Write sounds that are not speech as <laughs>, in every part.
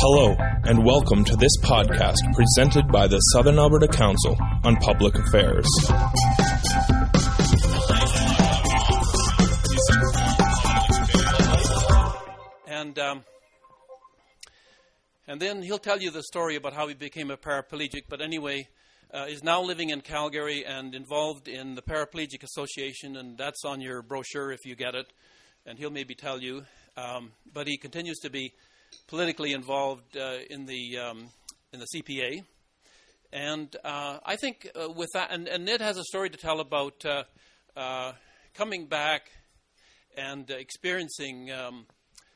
Hello, and welcome to this podcast presented by the Southern Alberta Council on Public Affairs. And um, and then he'll tell you the story about how he became a paraplegic. But anyway, uh, is now living in Calgary and involved in the Paraplegic Association, and that's on your brochure if you get it. And he'll maybe tell you. Um, but he continues to be politically involved uh, in the um, in the CPA. And uh, I think uh, with that, and, and, Ned has a story to tell about coming back and experiencing um,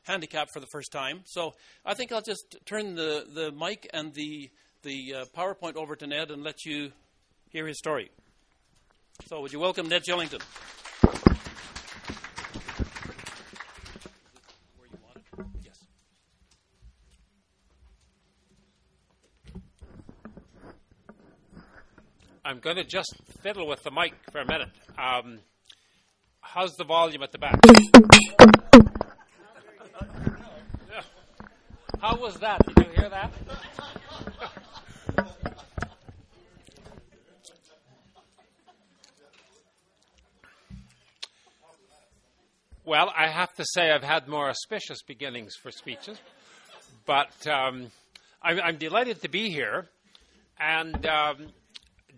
handicap for the first time. So I think I'll just turn the, the mic and the the uh, PowerPoint over to Ned and let you hear his story. So would you welcome Ned Shillington? I'm going to just fiddle with the mic for a minute. Um, how's the volume at the back? How was that? Did you hear that? well, I have to say I've had more auspicious beginnings for speeches, but um, I'm, I'm, delighted to be here, and um,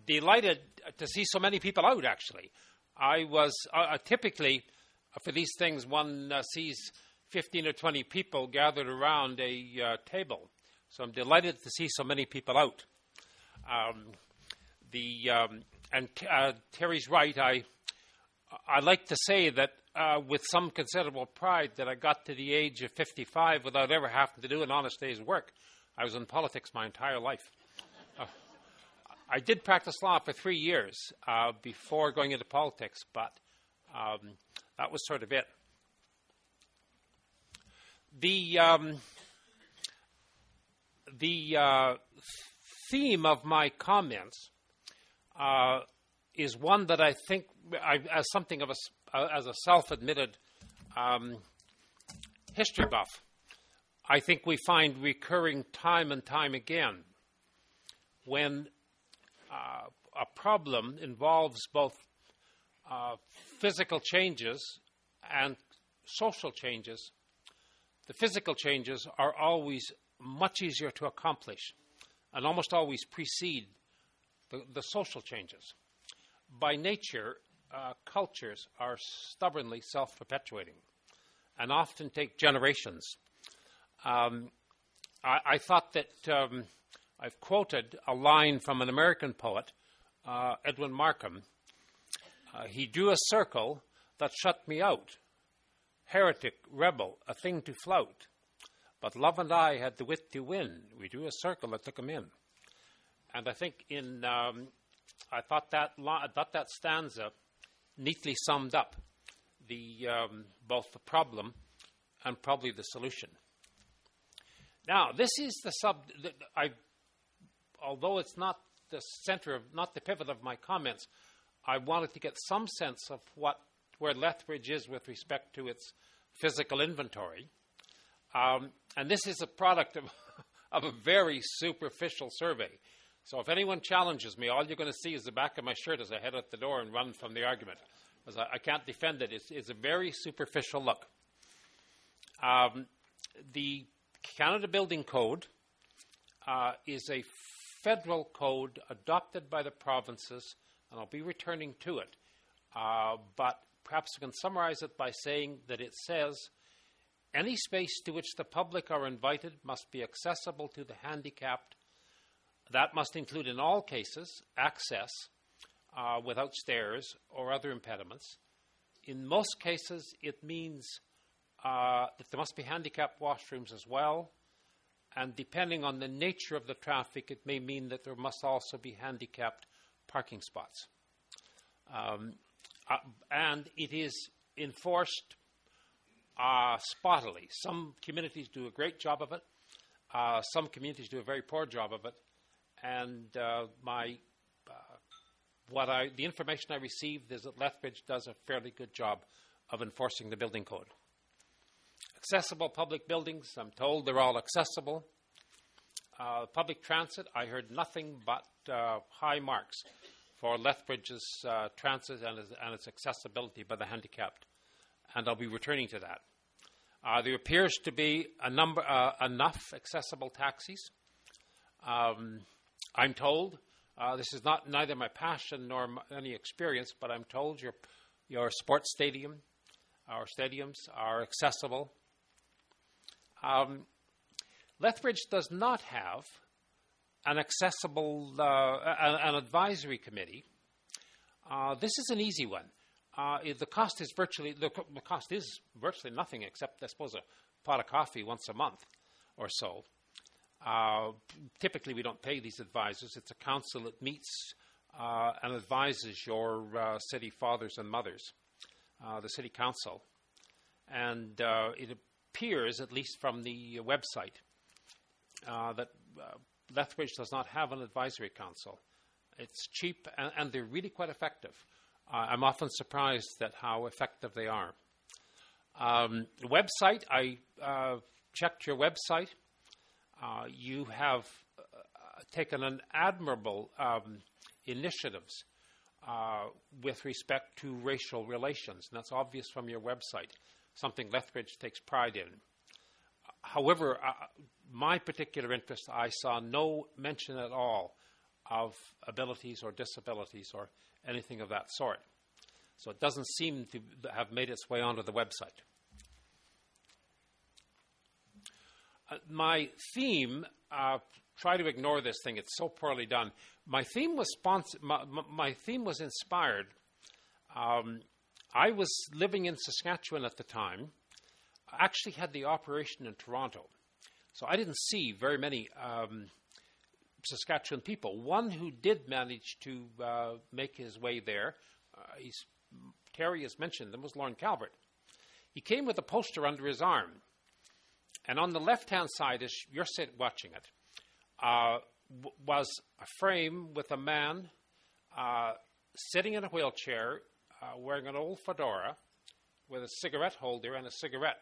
delighted to see so many people out, actually. I was uh, uh typically, uh, for these things, one uh, sees 15 or 20 people gathered around a uh, table. So I'm delighted to see so many people out. Um, the, um, and uh, Terry's right. I, I like to say that with some considerable pride that I got to the age of 55 without ever having to do an honest day's work. I was in politics my entire life. I did practice law for three years uh, before going into politics, but um, that was sort of it. The um, the uh, theme of my comments uh, is one that I think, I, as something of a uh, as a self-admitted um, history buff, I think we find recurring time and time again when a problem involves both uh, physical changes and social changes, the physical changes are always much easier to accomplish and almost always precede the, the social changes. By nature, uh, cultures are stubbornly self perpetuating and often take generations. Um, I, I, thought that um, I've quoted a line from an American poet, uh, Edwin Markham. Uh, he drew a circle that shut me out. Heretic, rebel, a thing to flout. But love and I had the wit to win. We drew a circle that took him in. And I think in, um, I thought that, I thought that stanza neatly summed up the, um, both the problem and probably the solution. Now, this is the sub. I although it's not the center of, not the pivot of my comments, I wanted to get some sense of what where Lethbridge is with respect to its physical inventory. Um, and this is a product of, <laughs> of a very superficial survey. So if anyone challenges me, all you're going to see is the back of my shirt as I head out the door and run from the argument. Because I, I can't defend it. It's, it's, a very superficial look. Um, the Canada Building Code uh, is a federal code adopted by the provinces, and I'll be returning to it. Uh, but perhaps we can summarize it by saying that it says any space to which the public are invited must be accessible to the handicapped. That must include, in all cases, access uh, without stairs or other impediments. In most cases, it means uh, that there must be handicapped washrooms as well. And depending on the nature of the traffic, it may mean that there must also be handicapped parking spots. Um, uh, and it is enforced uh, spottily. Some communities do a great job of it. Uh, some communities do a very poor job of it. And uh, my uh, what I the information I received is that Lethbridge does a fairly good job of enforcing the building code. Accessible public buildings, I'm told they're all accessible. Uh, public transit, I heard nothing but uh, high marks for Lethbridge's uh, transit and its, and its, accessibility by the handicapped, and I'll be returning to that. Uh, there appears to be a number, uh, enough accessible taxis. Um, I'm told uh, this is not neither my passion nor any experience, but I'm told your your sports stadium, our stadiums are accessible. Um, Lethbridge does not have an accessible, uh, an, advisory committee. Uh, this is an easy one. Uh, the cost is virtually the, the, cost is virtually nothing except, I suppose, a pot of coffee once a month or so. Uh, typically, we don't pay these advisors. It's a council that meets uh, and advises your uh, city fathers and mothers, the city council, and it appears, at least from the website, that Lethbridge does not have an advisory council. It's cheap and, and they're really quite effective. Uh, I'm often surprised at how effective they are. Um, website, I uh, checked your website. Uh, you have uh, taken an admirable um, initiatives uh, with respect to racial relations, and that's obvious from your website, something Lethbridge takes pride in. However, uh, my particular interest, I saw no mention at all of abilities or disabilities or anything of that sort. So it doesn't seem to have made its way onto the website. Uh, my theme, uh, try to ignore this thing, it's so poorly done. My theme was, sponsor- my, my, theme was inspired. Um, I was living in Saskatchewan at the time, I actually had the operation in Toronto. So I didn't see very many um, Saskatchewan people. One who did manage to uh, make his way there, uh, Terry has mentioned them, was Lorne Calvert. He came with a poster under his arm. And on the left hand side, as you're sit watching it, uh, w- was a frame with a man uh, sitting in a wheelchair, uh, wearing an old fedora, with a cigarette holder and a cigarette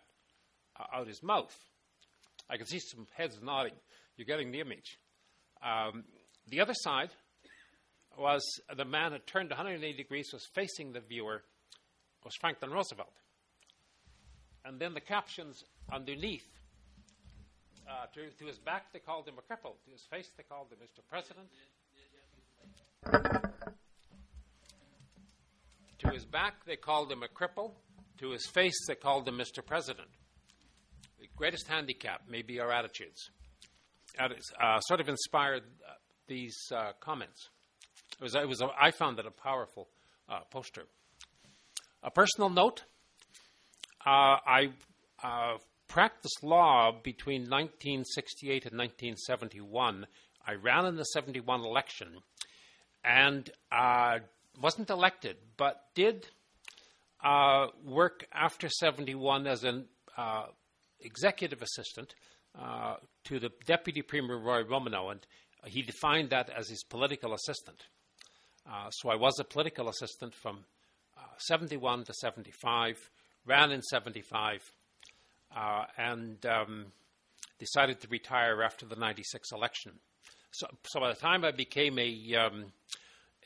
uh, out his mouth. I can see some heads nodding. You're getting the image. Um, the other side was the man had turned 180 degrees, was facing the viewer, was Franklin Roosevelt. And then the captions underneath. Uh, to, to, his back, they called him a cripple. To his face, they called him Mr. President. To his back, they called him a cripple. To his face, they called him Mr. President The greatest handicap may be our attitudes. Uh, sort of inspired uh, these uh, comments. It was, it was a, I found it a powerful uh, poster. A personal note uh, I uh, practiced law between 1968 and 1971. I ran in the 71 election and wasn't elected, but did work after 71 as an executive assistant uh, to the Deputy Premier Roy Romanow, and he defined that as his political assistant. Uh, so I was a political assistant from uh, 71 to 75, ran in 75, uh, and um, decided to retire after the 96 election. So, so by the time I became a, um,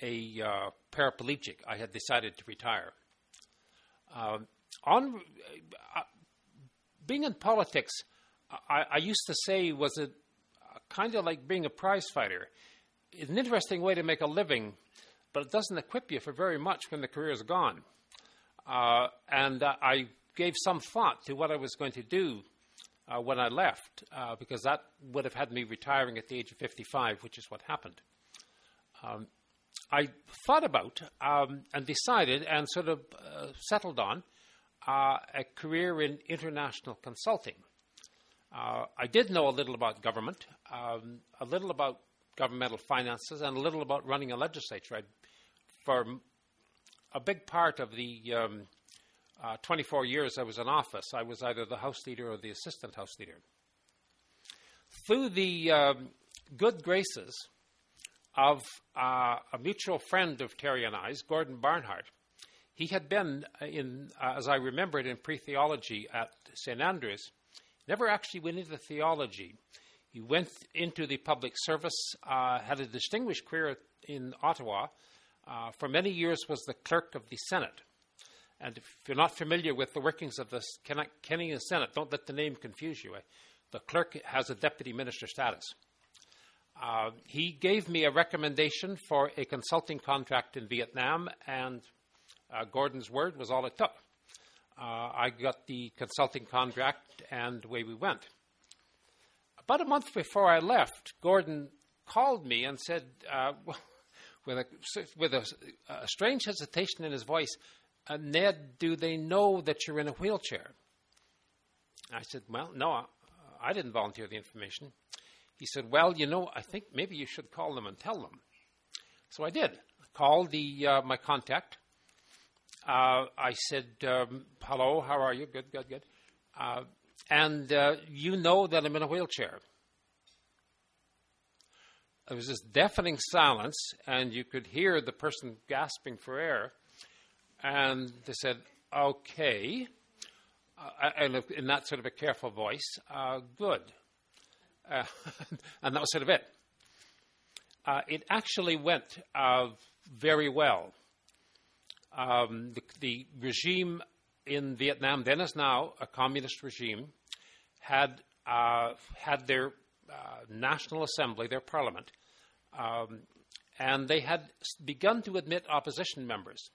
a uh, paraplegic, I had decided to retire. Um, on, uh, being in politics, I, I used to say, was it kind of like being a prize fighter. It's an interesting way to make a living, but it doesn't equip you for very much when the career is gone. Uh, and uh, I gave some thought to what I was going to do uh, when I left, uh, because that would have had me retiring at the age of 55, which is what happened. Um, I thought about um, and decided and sort of uh, settled on uh, a career in international consulting. Uh, I did know a little about government, um, a little about governmental finances, and a little about running a legislature. I'd, for a big part of the um, uh, 24 years I was in office, I was either the House Leader or the Assistant House Leader. Through the um, good graces of uh, a mutual friend of Terry and I's, Gordon Barnhart, he had been in, uh, as I remember it, in pre theology at St. Andrews. Never actually went into theology. He went into the public service, uh, had a distinguished career in Ottawa. Uh, for many years, was the clerk of the Senate. And if you're not familiar with the workings of the Canadian Senate, don't let the name confuse you. The clerk has a deputy minister status. Uh, he gave me a recommendation for a consulting contract in Vietnam, and uh, Gordon's word was all it took. Uh, I got the consulting contract, and away we went. About a month before I left, Gordon called me and said, uh, with, a, with a, a, strange hesitation in his voice, uh, Ned, do they know that you're in a wheelchair? I said, Well, no, I didn't volunteer the information. He said, Well, you know, I think maybe you should call them and tell them. So I did. I called the, uh, my contact. Uh, I said, um, Hello, how are you? Good, good, good. Uh, and uh, you know that I'm in a wheelchair. There was this deafening silence, and you could hear the person gasping for air. And they said, Okay. Uh, and in that sort of a careful voice, uh, good. Uh, <laughs> and that was sort of it. Uh, it actually went uh, very well. Um, the, the, regime in Vietnam, then as now a communist regime, had uh, had their national assembly, their parliament, um, and they had begun to admit opposition members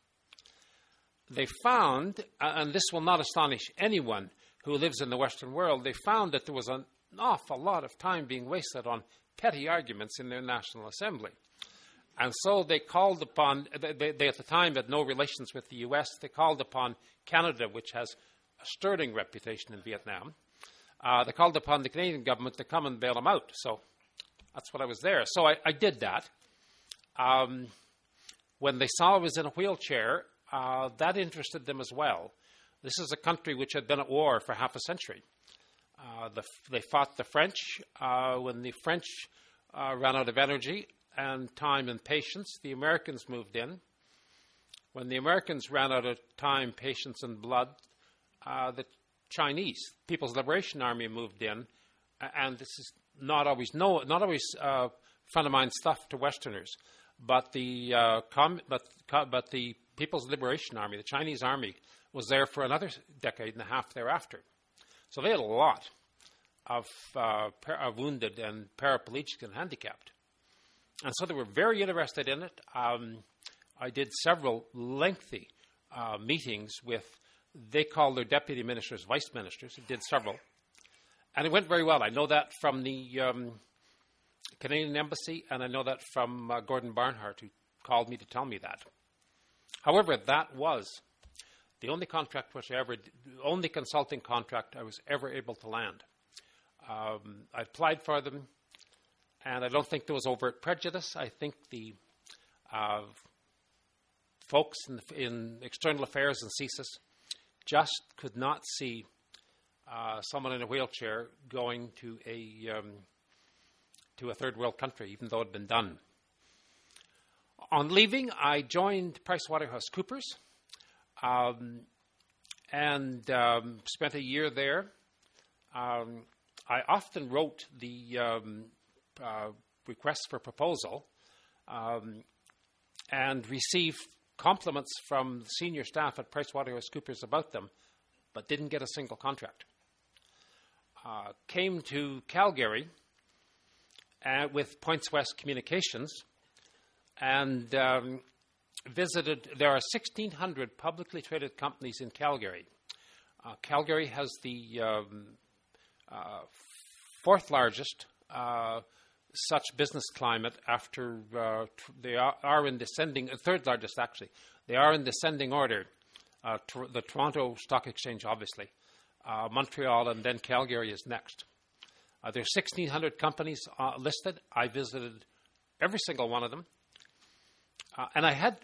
they found, and this will not astonish anyone who lives in the Western world, they found that there was an awful lot of time being wasted on petty arguments in their National Assembly. And so they called upon, they, they, at the time had no relations with the US, they called upon Canada, which has a sterling reputation in Vietnam. Uh, they called upon the Canadian government to come and bail them out. So that's what I was there. So I, I did that. Um, when they saw I was in a wheelchair, uh, that interested them as well. This is a country which had been at war for half a century. Uh, the, they fought the French. Uh, when the French uh, ran out of energy and time and patience, the Americans moved in. When the Americans ran out of time, patience, and blood, uh, the Chinese People's Liberation Army moved in, and this is not always no, not always uh, front of mind stuff to Westerners, but the com- but but the People's Liberation Army, the Chinese army, was there for another decade and a half thereafter. So they had a lot of, uh, par- wounded and paraplegic and handicapped. And so they were very interested in it. Um, I did several lengthy uh, meetings with, they called their deputy ministers vice ministers. I did several. And it went very well. I know that from the um, Canadian Embassy, and I know that from uh, Gordon Barnhart, who called me to tell me that. However, that was the only contract I ever, only consulting contract I was ever able to land. Um, I applied for them, and I don't think there was overt prejudice. I think the uh, folks in, in, external affairs and CSIS just could not see uh, someone in a wheelchair going to a um, to a third world country, even though it had been done. On leaving, I joined PricewaterhouseCoopers um, and um, spent a year there. Um, I often wrote the um, uh, requests for proposal um, and received compliments from senior staff at PricewaterhouseCoopers about them, but didn't get a single contract. Uh, came to Calgary uh, with Points West Communications and um, visited. There are 1,600 publicly traded companies in Calgary. Uh, Calgary has the um, uh, fourth largest uh, such business climate after uh, tr- they are, are, in descending, uh, third largest actually. They are in descending order. Uh, tr- the Toronto Stock Exchange, obviously, Montreal, and then Calgary is next. there are 1,600 companies listed. I visited every single one of them. And I had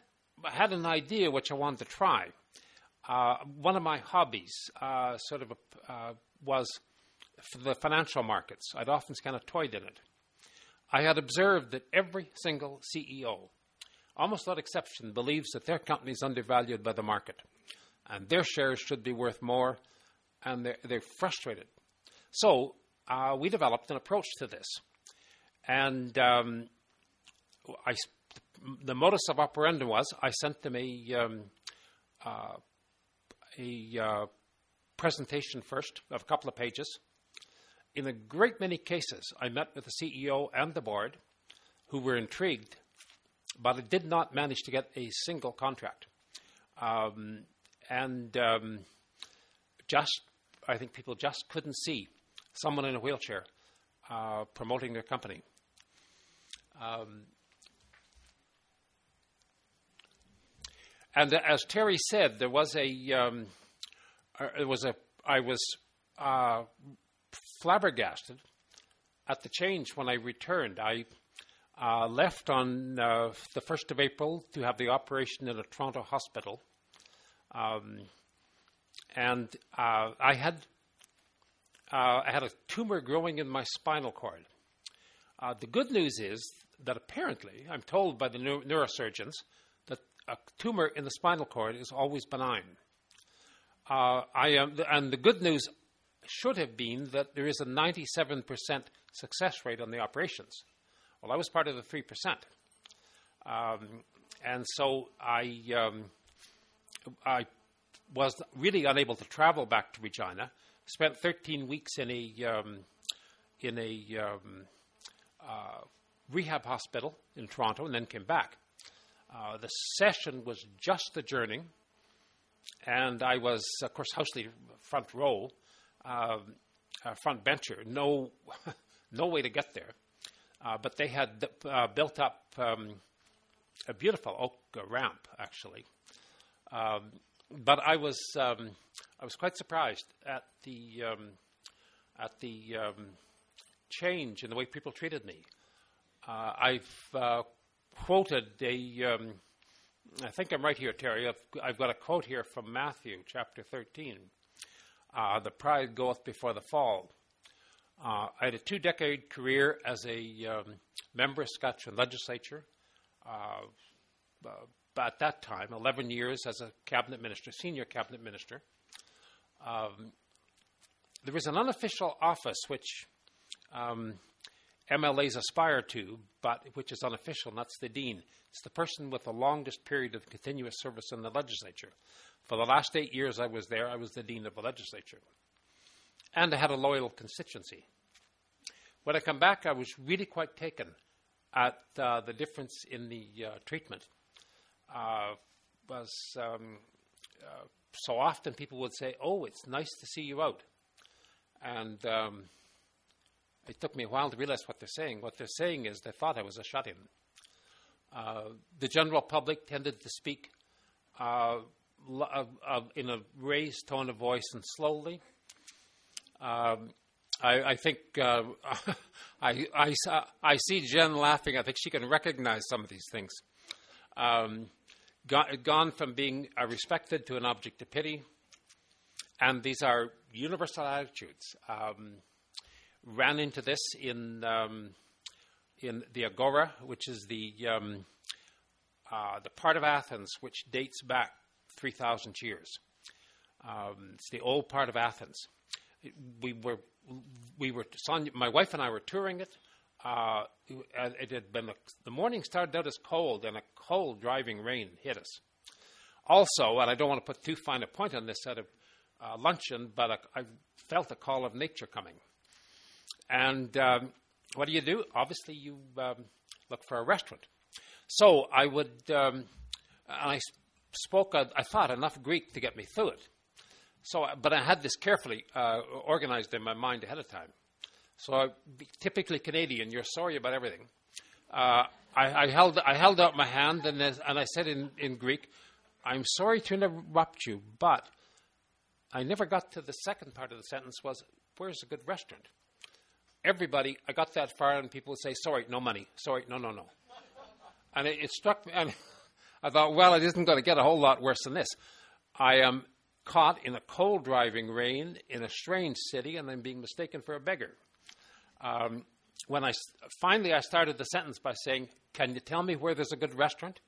had an idea which I wanted to try. Uh, one of my hobbies, uh, sort of, a, uh, was the financial markets. I'd often kind of toyed in it. I had observed that every single CEO, almost without exception, believes that their company is undervalued by the market, and their shares should be worth more, and they're, they're frustrated. So uh, we developed an approach to this. And um, I, the modus of operandi was I sent them a, um, uh, a uh, presentation first of a couple of pages. In a great many cases, I met with the CEO and the board who were intrigued, but it did not manage to get a single contract. Um, and um, just, I think people just couldn't see someone in a wheelchair uh, promoting their company. Um, and as Terry said, there was a, um, uh, it was a, I was uh, flabbergasted at the change when I returned. I uh, left on uh, the 1st of April to have the operation in a Toronto hospital. Um, and uh, I had uh, I had a tumor growing in my spinal cord. Uh, the good news is that apparently, I'm told by the neu- neurosurgeons, that a tumor in the spinal cord is always benign. Uh, I am, and the good news should have been that there is a 97% success rate on the operations. Well, I was part of the 3%. Um, and so I, um, I was really unable to travel back to Regina. Spent 13 weeks in a um, in a um, uh, rehab hospital in Toronto, and then came back. Uh, the session was just adjourning, and I was, of course, house front row, um, uh, front bencher. No, <laughs> no way to get there, uh, but they had uh, built up um, a beautiful oak ramp, actually. Um, but I was um, I was quite surprised at the um, at the um, change in the way people treated me. Uh, I've uh, quoted a. Um, I think I'm right here, Terry. I've, I've, got a quote here from Matthew chapter 13. Uh, the pride goeth before the fall. Uh, I had a two decade career as a um, member of Saskatchewan legislature. Uh, uh, at that time, 11 years as a cabinet minister, senior cabinet minister. Um, there is an unofficial office which um, MLAs aspire to, but which is unofficial, and that's the dean. It's the person with the longest period of continuous service in the legislature. For the last eight years I was there, I was the dean of the legislature. And I had a loyal constituency. When I come back, I was really quite taken at uh, the difference in the uh, treatment uh, was um, uh, so often people would say, "Oh, it's nice to see you out," and um, it took me a while to realize what they're saying. What they're saying is thought I was a shut-in. Uh, the general public tended to speak uh, in a raised tone of voice and slowly. Um, I, I, think uh, <laughs> I, I, I, see Jen laughing. I think she can recognize some of these things. Um, gone from being respected to an object of pity. And these are universal attitudes. Um, ran into this in um, in the Agora, which is the um, uh, the part of Athens which dates back three thousand years. Um, it's the old part of Athens. It, we were we were Sonia, my wife and I were touring it. Uh, it had been a, the morning started out as cold, and a cold driving rain hit us. Also, and I don't want to put too fine a point on this at a uh, luncheon, but a, I felt a call of nature coming. And um, what do you do? Obviously, you um, look for a restaurant. So I would, um, I spoke, I thought, enough Greek to get me through it. So, but I had this carefully uh, organized in my mind ahead of time. So, I, typically Canadian, you're sorry about everything. Uh, I, I, held, I held out my hand and, and I said in, in Greek, I'm sorry to interrupt you, but I never got to the second part of the sentence was, where's a good restaurant? Everybody, I got that far and people would say, sorry, no money. Sorry, no, no, no. And it, it struck me, <laughs> and I thought, well, it isn't going to get a whole lot worse than this. I am caught in a cold driving rain in a strange city and I'm being mistaken for a beggar. Um, when I finally I started the sentence by saying, "Can you tell me where there's a good restaurant?"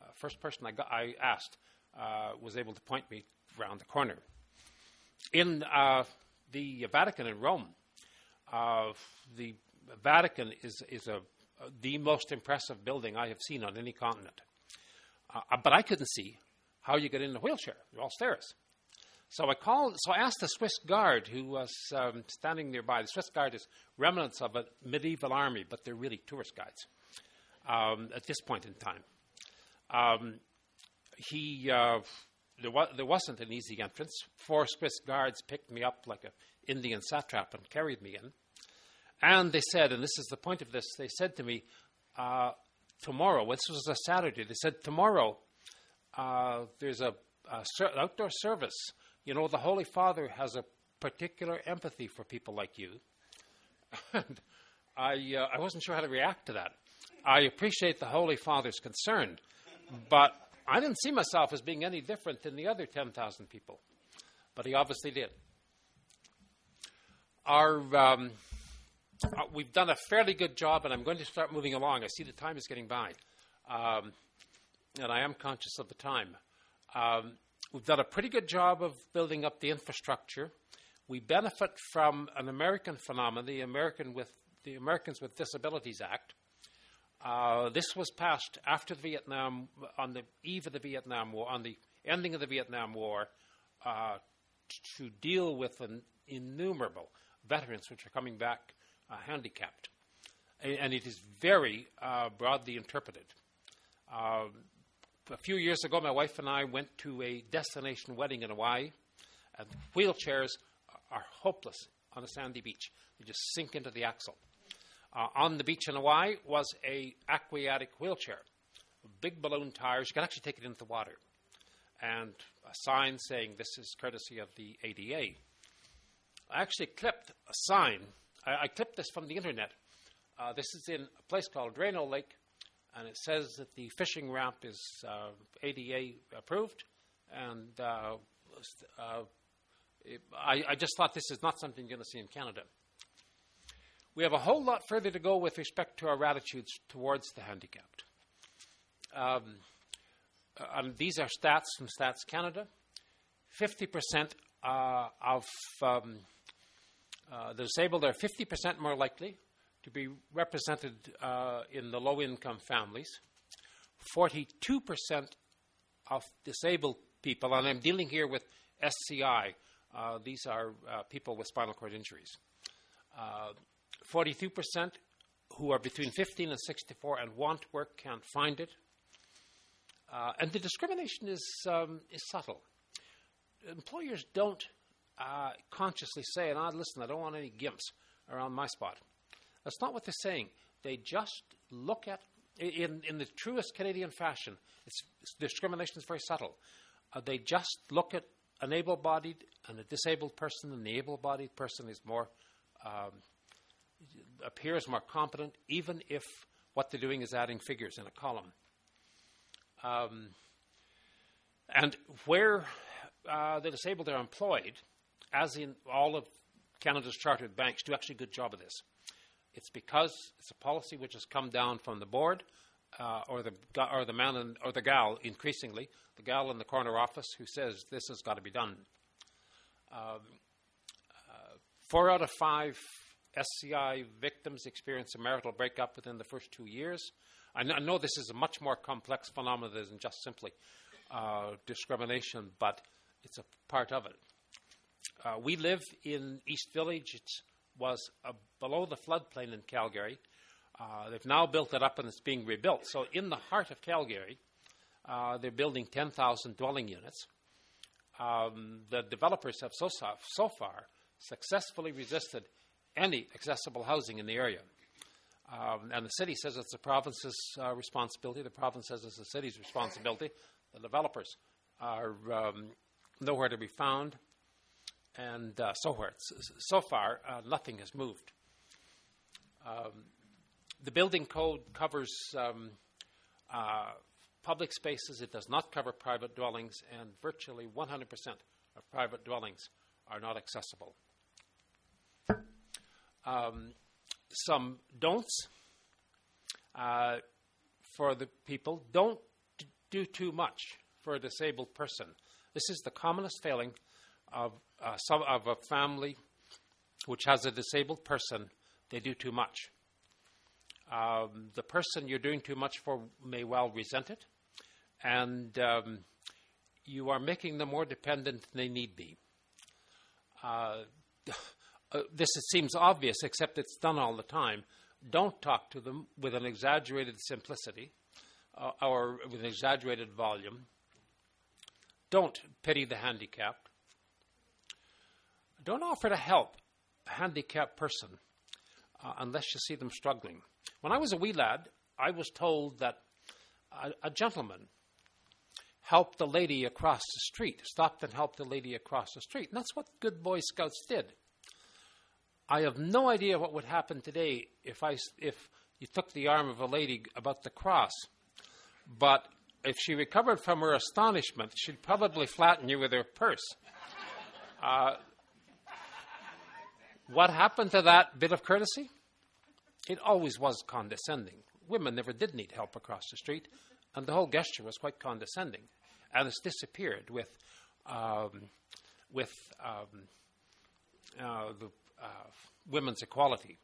Uh, first person I, got, I asked uh, was able to point me around the corner. In uh, the Vatican in Rome, Uh, the Vatican is, is a, the most impressive building I have seen on any continent. Uh, but I couldn't see how you get in a wheelchair. They're all stairs. So I called. So I asked the Swiss guard who was um, standing nearby. The Swiss guard is remnants of a medieval army, but they're really tourist guides um, at this point in time. Um, he uh, there, wa- there wasn't an easy entrance. Four Swiss guards picked me up like an Indian satrap and carried me in. And they said, and this is the point of this, they said to me, uh, tomorrow, this was a Saturday, they said, tomorrow uh, there's a, a ser- outdoor service. You know, the Holy Father has a particular empathy for people like you. <laughs> and I, uh, I wasn't sure how to react to that. I appreciate the Holy Father's concern, but I didn't see myself as being any different than the other 10,000 people. But he obviously did. Our, um, uh, we've done a fairly good job, and I'm going to start moving along. I see the time is getting by, um, and I am conscious of the time. Um, we've done a pretty good job of building up the infrastructure. We benefit from an American phenomenon, the American with the Americans with Disabilities Act. Uh, this was passed after the Vietnam, on the eve of the Vietnam War, on the ending of the Vietnam War, uh, to deal with an innumerable veterans which are coming back uh, handicapped. And, and, it is very uh, broadly interpreted. Um, a few years ago, my wife and I went to a destination wedding in Hawaii, and wheelchairs are hopeless on a sandy beach. They just sink into the axle. Uh, on the beach in Hawaii was a aquatic wheelchair, big balloon tires. You can actually take it into the water, and a sign saying this is courtesy of the ADA. I actually clipped a sign. I, I clipped this from the internet. Uh, this is in a place called Drano Lake, and it says that the fishing ramp is uh, ADA approved. And uh, uh, it, I, I, just thought this is not something you're going to see in Canada. We have a whole lot further to go with respect to our attitudes towards the handicapped. Um, and these are stats from Stats Canada. 50% uh, of um, uh, the disabled are 50% more likely to be represented uh, in the low income families. 42% of disabled people, and I'm dealing here with SCI, uh, these are uh, people with spinal cord injuries. 42% uh, who are between 15 and 64 and want work can't find it. and the discrimination is, um, is subtle. Employers don't consciously say, and I listen, I don't want any gimps around my spot. That's not what they're saying. They just look at, in, in the truest Canadian fashion, it's, it's discrimination is very subtle. Uh, they just look at an able bodied and a disabled person, and the able bodied person is more, um, appears more competent, even if what they're doing is adding figures in a column. Um, and where uh, the disabled are employed, as in all of Canada's chartered banks, do actually a good job of this. It's because it's a policy which has come down from the board uh, or the or the man in, or the gal increasingly the gal in the corner office who says this has got to be done. Um, uh, four out of five SCI victims experience a marital breakup within the first two years. I, I know this is a much more complex phenomenon than just simply uh, discrimination, but it's a part of it. Uh, we live in East Village. It was uh, below the floodplain in Calgary. Uh, they've now built it up and it's being rebuilt. So, in the heart of Calgary, uh, they're building 10,000 dwelling units. Um, the developers have so, so far successfully resisted any accessible housing in the area. Um, and the city says it's the province's uh, responsibility. The province says it's the city's responsibility. The developers are um, nowhere to be found and uh, so forth. So far, uh, nothing has moved. Um, the building code covers um, uh, public spaces. It does not cover private dwellings, and virtually 100% of private dwellings are not accessible. Um, some don'ts uh, for the people don't do too much for a disabled person. This is the commonest failing of, uh, some, of a family which has a disabled person, they do too much. Um, the person you're doing too much for may well resent it, and um, you are making them more dependent than they need be. Uh, <laughs> uh, this seems obvious, except it's done all the time. Don't talk to them with an exaggerated simplicity uh, or with an exaggerated volume. Don't pity the handicapped. Don't offer to help a handicapped person uh, unless you see them struggling. When I was a wee lad, I was told that a, a gentleman helped the lady across the street, stopped and helped the lady across the street. And that's what good Boy Scouts did. I have no idea what would happen today if I if you took the arm of a lady about the cross, but if she recovered from her astonishment, she'd probably flatten you with her purse. Uh, what happened to that bit of courtesy? It always was condescending. Women never did need help across the street, and the whole gesture was quite condescending. And it's disappeared with, um, with um, uh, the uh, women's equality.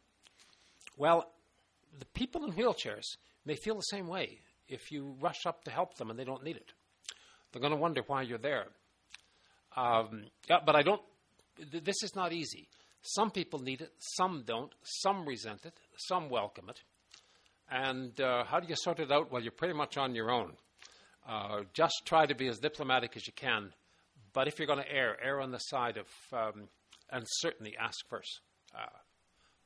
Well, the people in wheelchairs may feel the same way if you rush up to help them and they don't need it. They're going to wonder why you're there. Um, yeah, but I don't. Th- this is not easy. Some people need it, some don't, some resent it, some welcome it. And uh, how do you sort it out? Well, you're pretty much on your own. Uh, just try to be as diplomatic as you can. But if you're going to err, err on the side of, um, and certainly ask first. Uh,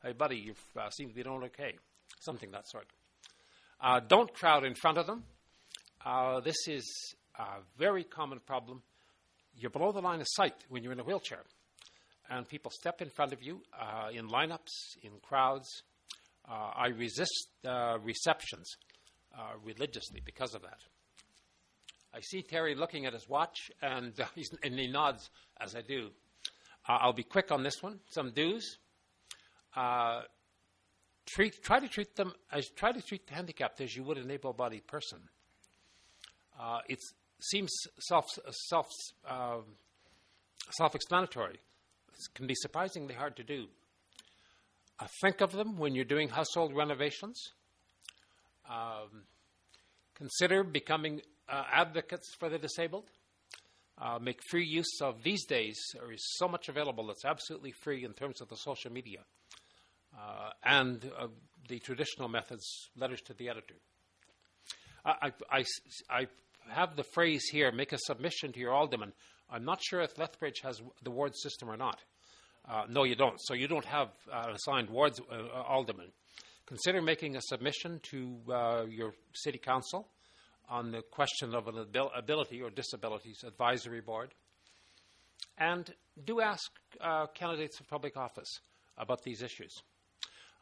hey, buddy, you uh, seem to be doing okay. Something that sort. Uh, don't crowd in front of them. Uh, this is a very common problem. You're below the line of sight when you're in a wheelchair and people step in front of you uh, in lineups, in crowds. Uh, I resist uh, receptions uh, religiously because of that. I see Terry looking at his watch, and, <laughs> and he nods as I do. Uh, I'll be quick on this one. Some. Uh, treat, try to treat them as try to treat the handicapped as you would an able-bodied person. it seems self self self-explanatory can be surprisingly hard to do. Uh, think of them when you're doing household renovations. Um, consider becoming uh, advocates for the disabled. Uh, make free use of these days. There is so much available that's absolutely free in terms of the social media uh, and uh, the traditional methods, letters to the editor. I, I, I, have the phrase here make a submission to your alderman I'm not sure if Lethbridge has the ward system or not. Uh, no, you don't. So you don't have uh, assigned wards uh, aldermen. Consider making a submission to uh, your city council on the question of an abil- ability or disabilities advisory board. And do ask uh, candidates for public office about these issues.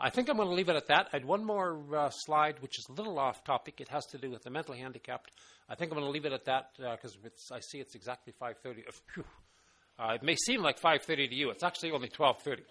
I think I'm going to leave it at that. I had one more uh, slide, which is a little off topic. It has to do with the mentally handicapped. I think I'm going to leave it at that because uh, I see it's exactly 5:30. <laughs> Uh, it may seem like 5:30 to you. It's actually only 12:30.